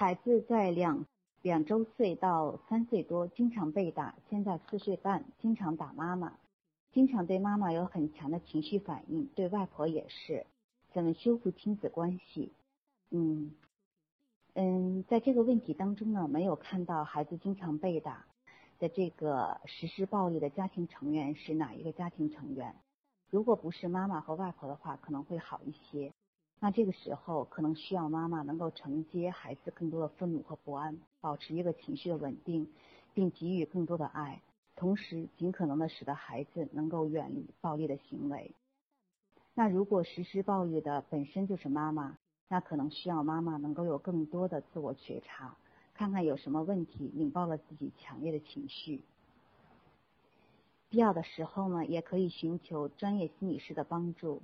孩子在两两周岁到三岁多经常被打，现在四岁半，经常打妈妈，经常对妈妈有很强的情绪反应，对外婆也是。怎么修复亲子关系？嗯嗯，在这个问题当中呢，没有看到孩子经常被打的这个实施暴力的家庭成员是哪一个家庭成员？如果不是妈妈和外婆的话，可能会好一些。那这个时候可能需要妈妈能够承接孩子更多的愤怒和不安，保持一个情绪的稳定，并给予更多的爱，同时尽可能的使得孩子能够远离暴力的行为。那如果实施暴力的本身就是妈妈，那可能需要妈妈能够有更多的自我觉察，看看有什么问题引爆了自己强烈的情绪。必要的时候呢，也可以寻求专业心理师的帮助。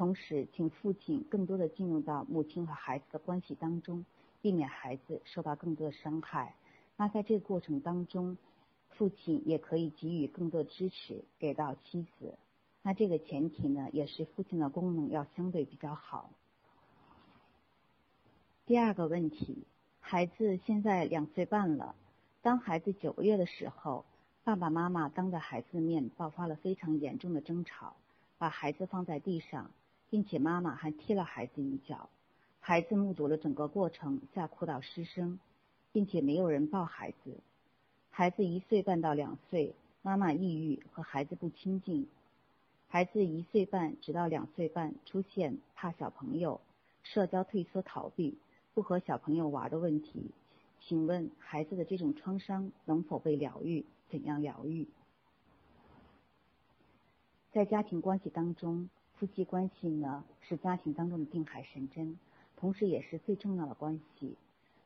同时，请父亲更多的进入到母亲和孩子的关系当中，避免孩子受到更多的伤害。那在这个过程当中，父亲也可以给予更多的支持给到妻子。那这个前提呢，也是父亲的功能要相对比较好。第二个问题，孩子现在两岁半了，当孩子九个月的时候，爸爸妈妈当着孩子的面爆发了非常严重的争吵，把孩子放在地上，并且妈妈还踢了孩子一脚。孩子目睹了整个过程，吓哭到失声，并且没有人抱孩子。孩子一岁半到两岁，妈妈抑郁，和孩子不亲近。孩子一岁半直到两岁半出现怕小朋友、社交退缩、逃避、不和小朋友玩的问题，请问孩子的这种创伤能否被疗愈？怎样疗愈？在家庭关系当中，夫妻关系呢是家庭当中的定海神针，同时也是最重要的关系。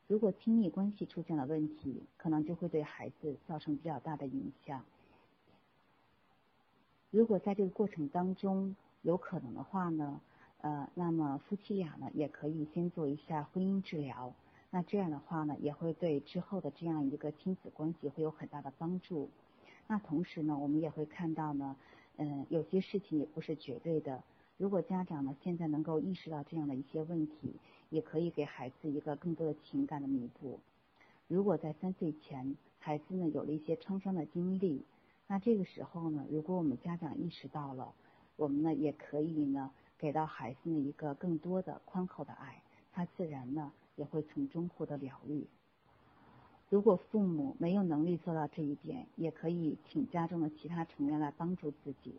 如果亲密关系出现了问题，可能就会对孩子造成比较大的影响。如果在这个过程当中有可能的话呢，呃，那么夫妻俩呢也可以先做一下婚姻治疗。那这样的话呢，也会对之后的这样一个亲子关系会有很大的帮助。那同时呢，我们也会看到呢，嗯，有些事情也不是绝对的。如果家长呢现在能够意识到这样的一些问题，也可以给孩子一个更多的情感的弥补。如果在三岁前，孩子呢有了一些创伤的经历。那这个时候呢，如果我们家长意识到了，我们呢也可以呢给到孩子呢一个更多的宽厚的爱，他自然呢也会从中获得疗愈。如果父母没有能力做到这一点，也可以请家中的其他成员来帮助自己。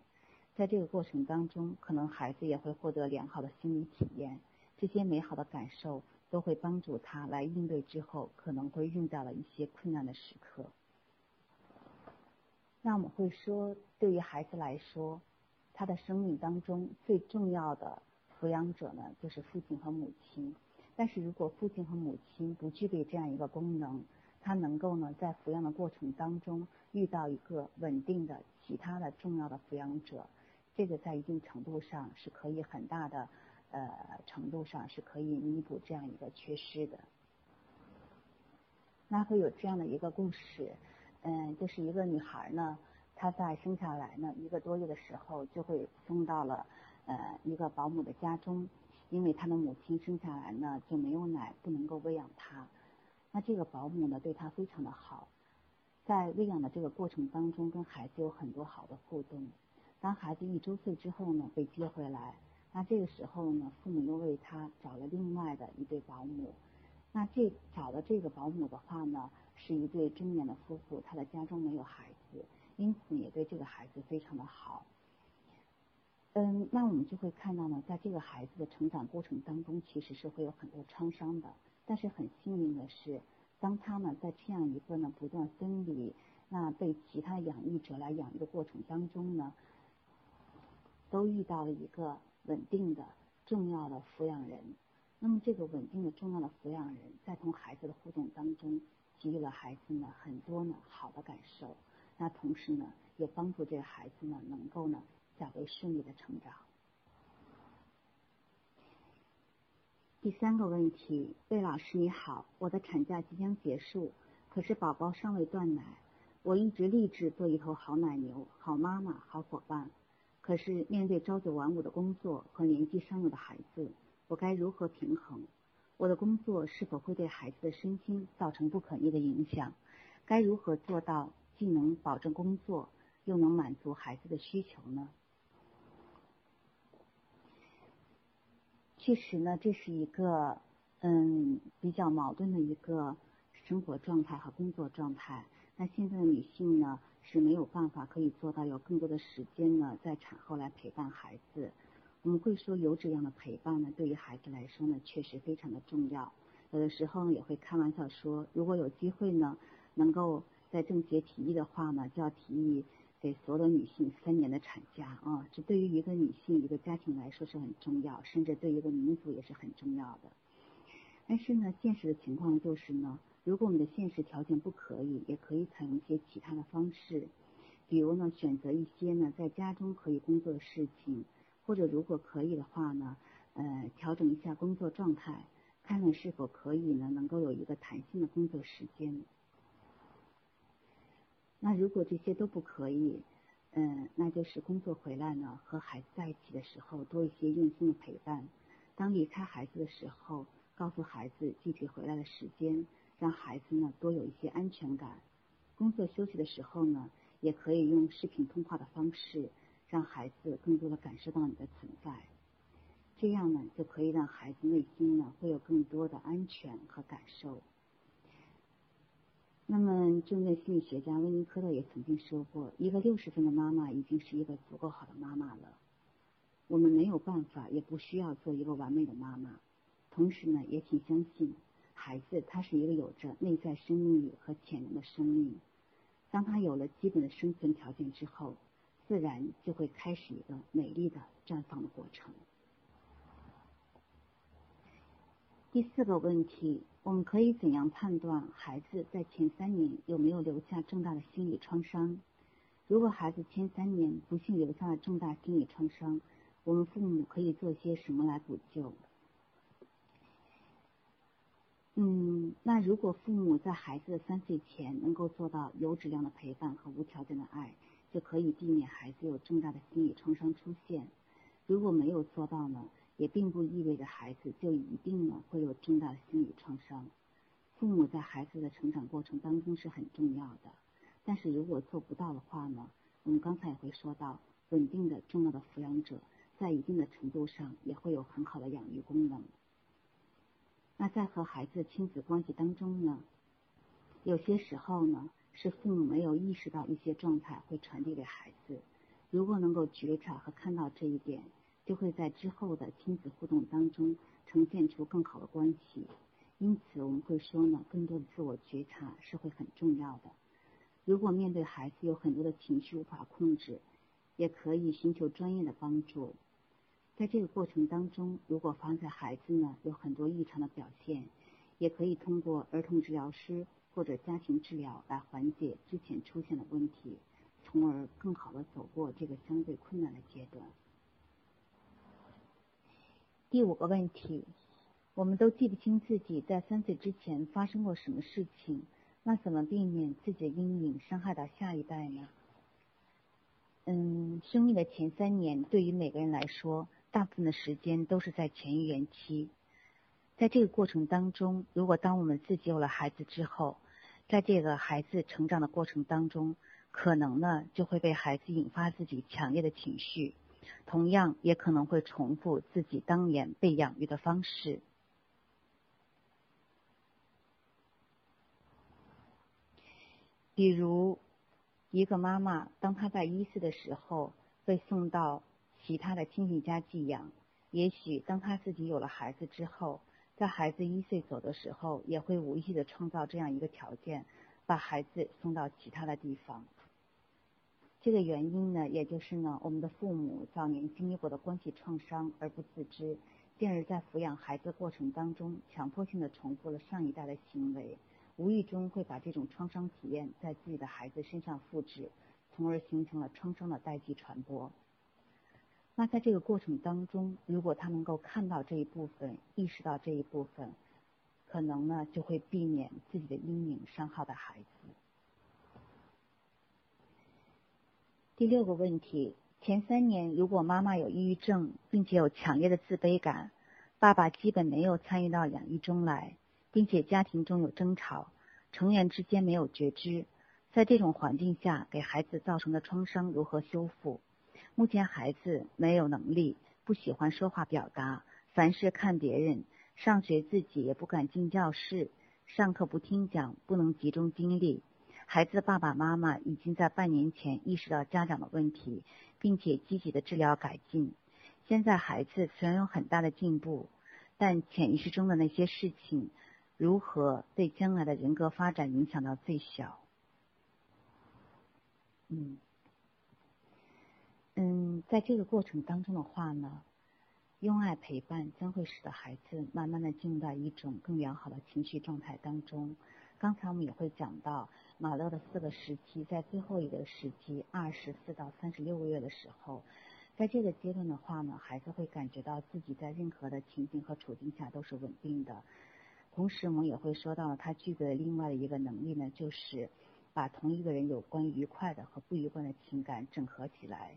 在这个过程当中，可能孩子也会获得良好的心理体验，这些美好的感受都会帮助他来应对之后可能会遇到了一些困难的时刻。那我们会说，对于孩子来说，他的生命当中最重要的抚养者呢，就是父亲和母亲。但是如果父亲和母亲不具备这样一个功能，他能够呢在抚养的过程当中遇到一个稳定的其他的重要的抚养者，这个在一定程度上是可以很大的呃程度上是可以弥补这样一个缺失的。那会有这样的一个故事。嗯，就是一个女孩呢，她在生下来呢一个多月的时候，就会送到了呃一个保姆的家中，因为她的母亲生下来呢就没有奶，不能够喂养她。那这个保姆呢对她非常的好，在喂养的这个过程当中，跟孩子有很多好的互动。当孩子一周岁之后呢，被接回来，那这个时候呢，父母又为他找了另外的一对保姆。那这找的这个保姆的话呢？是一对中年的夫妇，他的家中没有孩子，因此也对这个孩子非常的好。嗯，那我们就会看到呢，在这个孩子的成长过程当中，其实是会有很多创伤的。但是很幸运的是，当他呢在这样一个呢不断分离，那被其他养育者来养育的过程当中呢，都遇到了一个稳定的、重要的抚养人。那么这个稳定的、重要的抚养人，在同孩子的互动当中。给予了孩子呢很多呢好的感受，那同时呢也帮助这个孩子呢能够呢较为顺利的成长。第三个问题，魏老师你好，我的产假即将结束，可是宝宝尚未断奶，我一直立志做一头好奶牛、好妈妈、好伙伴，可是面对朝九晚五的工作和年纪尚幼的孩子，我该如何平衡？我的工作是否会对孩子的身心造成不可逆的影响？该如何做到既能保证工作，又能满足孩子的需求呢？确实呢，这是一个嗯比较矛盾的一个生活状态和工作状态。那现在的女性呢是没有办法可以做到有更多的时间呢在产后来陪伴孩子。我们会说有这样的陪伴呢，对于孩子来说呢确实非常的重要。有的时候呢也会开玩笑说，如果有机会呢，能够在政协提议的话呢，就要提议。给所有女性三年的产假啊，这对于一个女性一个家庭来说是很重要，甚至对一个民族也是很重要的。但是呢，现实的情况就是呢，如果我们的现实条件不可以，也可以采用一些其他的方式，比如呢，选择一些呢在家中可以工作的事情，或者如果可以的话呢，呃，调整一下工作状态，看看是否可以呢，能够有一个弹性的工作时间。那如果这些都不可以，嗯，那就是工作回来呢，和孩子在一起的时候多一些用心的陪伴。当离开孩子的时候，告诉孩子具体回来的时间，让孩子呢多有一些安全感。工作休息的时候呢，也可以用视频通话的方式，让孩子更多的感受到你的存在。这样呢，就可以让孩子内心呢会有更多的安全和感受。那么，著名心理学家温尼科特也曾经说过，一个六十分的妈妈已经是一个足够好的妈妈了。我们没有办法，也不需要做一个完美的妈妈。同时呢，也请相信，孩子他是一个有着内在生命力和潜能的生命。当他有了基本的生存条件之后，自然就会开始一个美丽的绽放的过程。第四个问题。我们可以怎样判断孩子在前三年有没有留下重大的心理创伤？如果孩子前三年不幸留下了重大心理创伤，我们父母可以做些什么来补救？嗯，那如果父母在孩子的三岁前能够做到有质量的陪伴和无条件的爱，就可以避免孩子有重大的心理创伤出现。如果没有做到呢？也并不意味着孩子就一定呢会有重大的心理创伤。父母在孩子的成长过程当中是很重要的，但是如果做不到的话呢，我们刚才也会说到，稳定的重要的抚养者在一定的程度上也会有很好的养育功能。那在和孩子的亲子关系当中呢，有些时候呢是父母没有意识到一些状态会传递给孩子，如果能够觉察和看到这一点。就会在之后的亲子互动当中呈现出更好的关系，因此我们会说呢，更多的自我觉察是会很重要的。如果面对孩子有很多的情绪无法控制，也可以寻求专业的帮助。在这个过程当中，如果发现孩子呢有很多异常的表现，也可以通过儿童治疗师或者家庭治疗来缓解之前出现的问题，从而更好的走过这个相对困难的阶段。第五个问题，我们都记不清自己在三岁之前发生过什么事情，那怎么避免自己的阴影伤害到下一代呢？嗯，生命的前三年对于每个人来说，大部分的时间都是在前预元期。在这个过程当中，如果当我们自己有了孩子之后，在这个孩子成长的过程当中，可能呢就会被孩子引发自己强烈的情绪。同样也可能会重复自己当年被养育的方式，比如一个妈妈，当她在一岁的时候被送到其他的亲戚家寄养，也许当她自己有了孩子之后，在孩子一岁走的时候，也会无意的创造这样一个条件，把孩子送到其他的地方。这个原因呢，也就是呢，我们的父母早年经历过的关系创伤而不自知，进而，在抚养孩子过程当中，强迫性的重复了上一代的行为，无意中会把这种创伤体验在自己的孩子身上复制，从而形成了创伤的代际传播。那在这个过程当中，如果他能够看到这一部分，意识到这一部分，可能呢，就会避免自己的阴影伤害的孩子。第六个问题：前三年如果妈妈有抑郁症，并且有强烈的自卑感，爸爸基本没有参与到养育中来，并且家庭中有争吵，成员之间没有觉知。在这种环境下，给孩子造成的创伤如何修复？目前孩子没有能力，不喜欢说话表达，凡事看别人，上学自己也不敢进教室，上课不听讲，不能集中精力。孩子爸爸妈妈已经在半年前意识到家长的问题，并且积极的治疗改进。现在孩子虽然有很大的进步，但潜意识中的那些事情，如何对将来的人格发展影响到最小？嗯，嗯，在这个过程当中的话呢，用爱陪伴将会使得孩子慢慢的进入到一种更良好的情绪状态当中。刚才我们也会讲到马勒的四个时期，在最后一个时期，二十四到三十六个月的时候。在这个阶段的话呢，孩子会感觉到自己在任何的情境和处境下都是稳定的。同时，我们也会说到，他具备的另外的一个能力呢，就是把同一个人有关愉快的和不愉快的情感整合起来。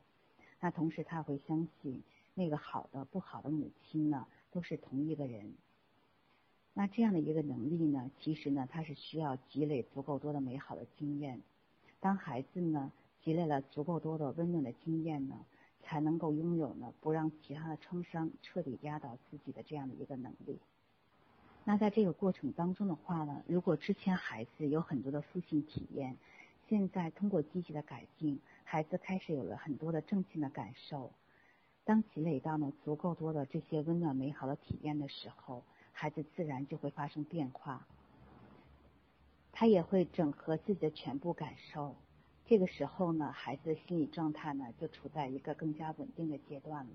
那同时，他会相信那个好的、不好的母亲呢，都是同一个人。那这样的一个能力呢，其实呢，它是需要积累足够多的美好的经验。当孩子呢，积累了足够多的温暖的经验呢。才能够拥有呢，不让其他的创伤彻底压倒自己的这样的一个能力。那在这个过程当中的话呢，如果之前孩子有很多的负性体验，现在通过积极的改进，孩子开始有了很多的正性的感受。当积累到呢足够多的这些温暖美好的体验的时候，孩子自然就会发生变化。他也会整合自己的全部感受。这个时候呢，孩子的心理状态呢就处在一个更加稳定的阶段了。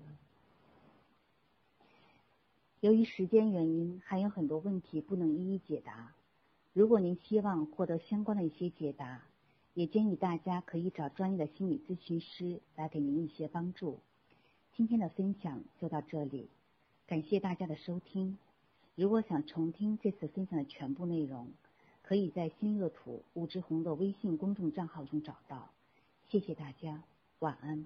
由于时间原因，还有很多问题不能一一解答。如果您希望获得相关的一些解答，也建议大家可以找专业的心理咨询师来给您一些帮助。今天的分享就到这里，感谢大家的收听。如果想重听这次分享的全部内容，可以在新乐土武志红的微信公众账号中找到。谢谢大家，晚安。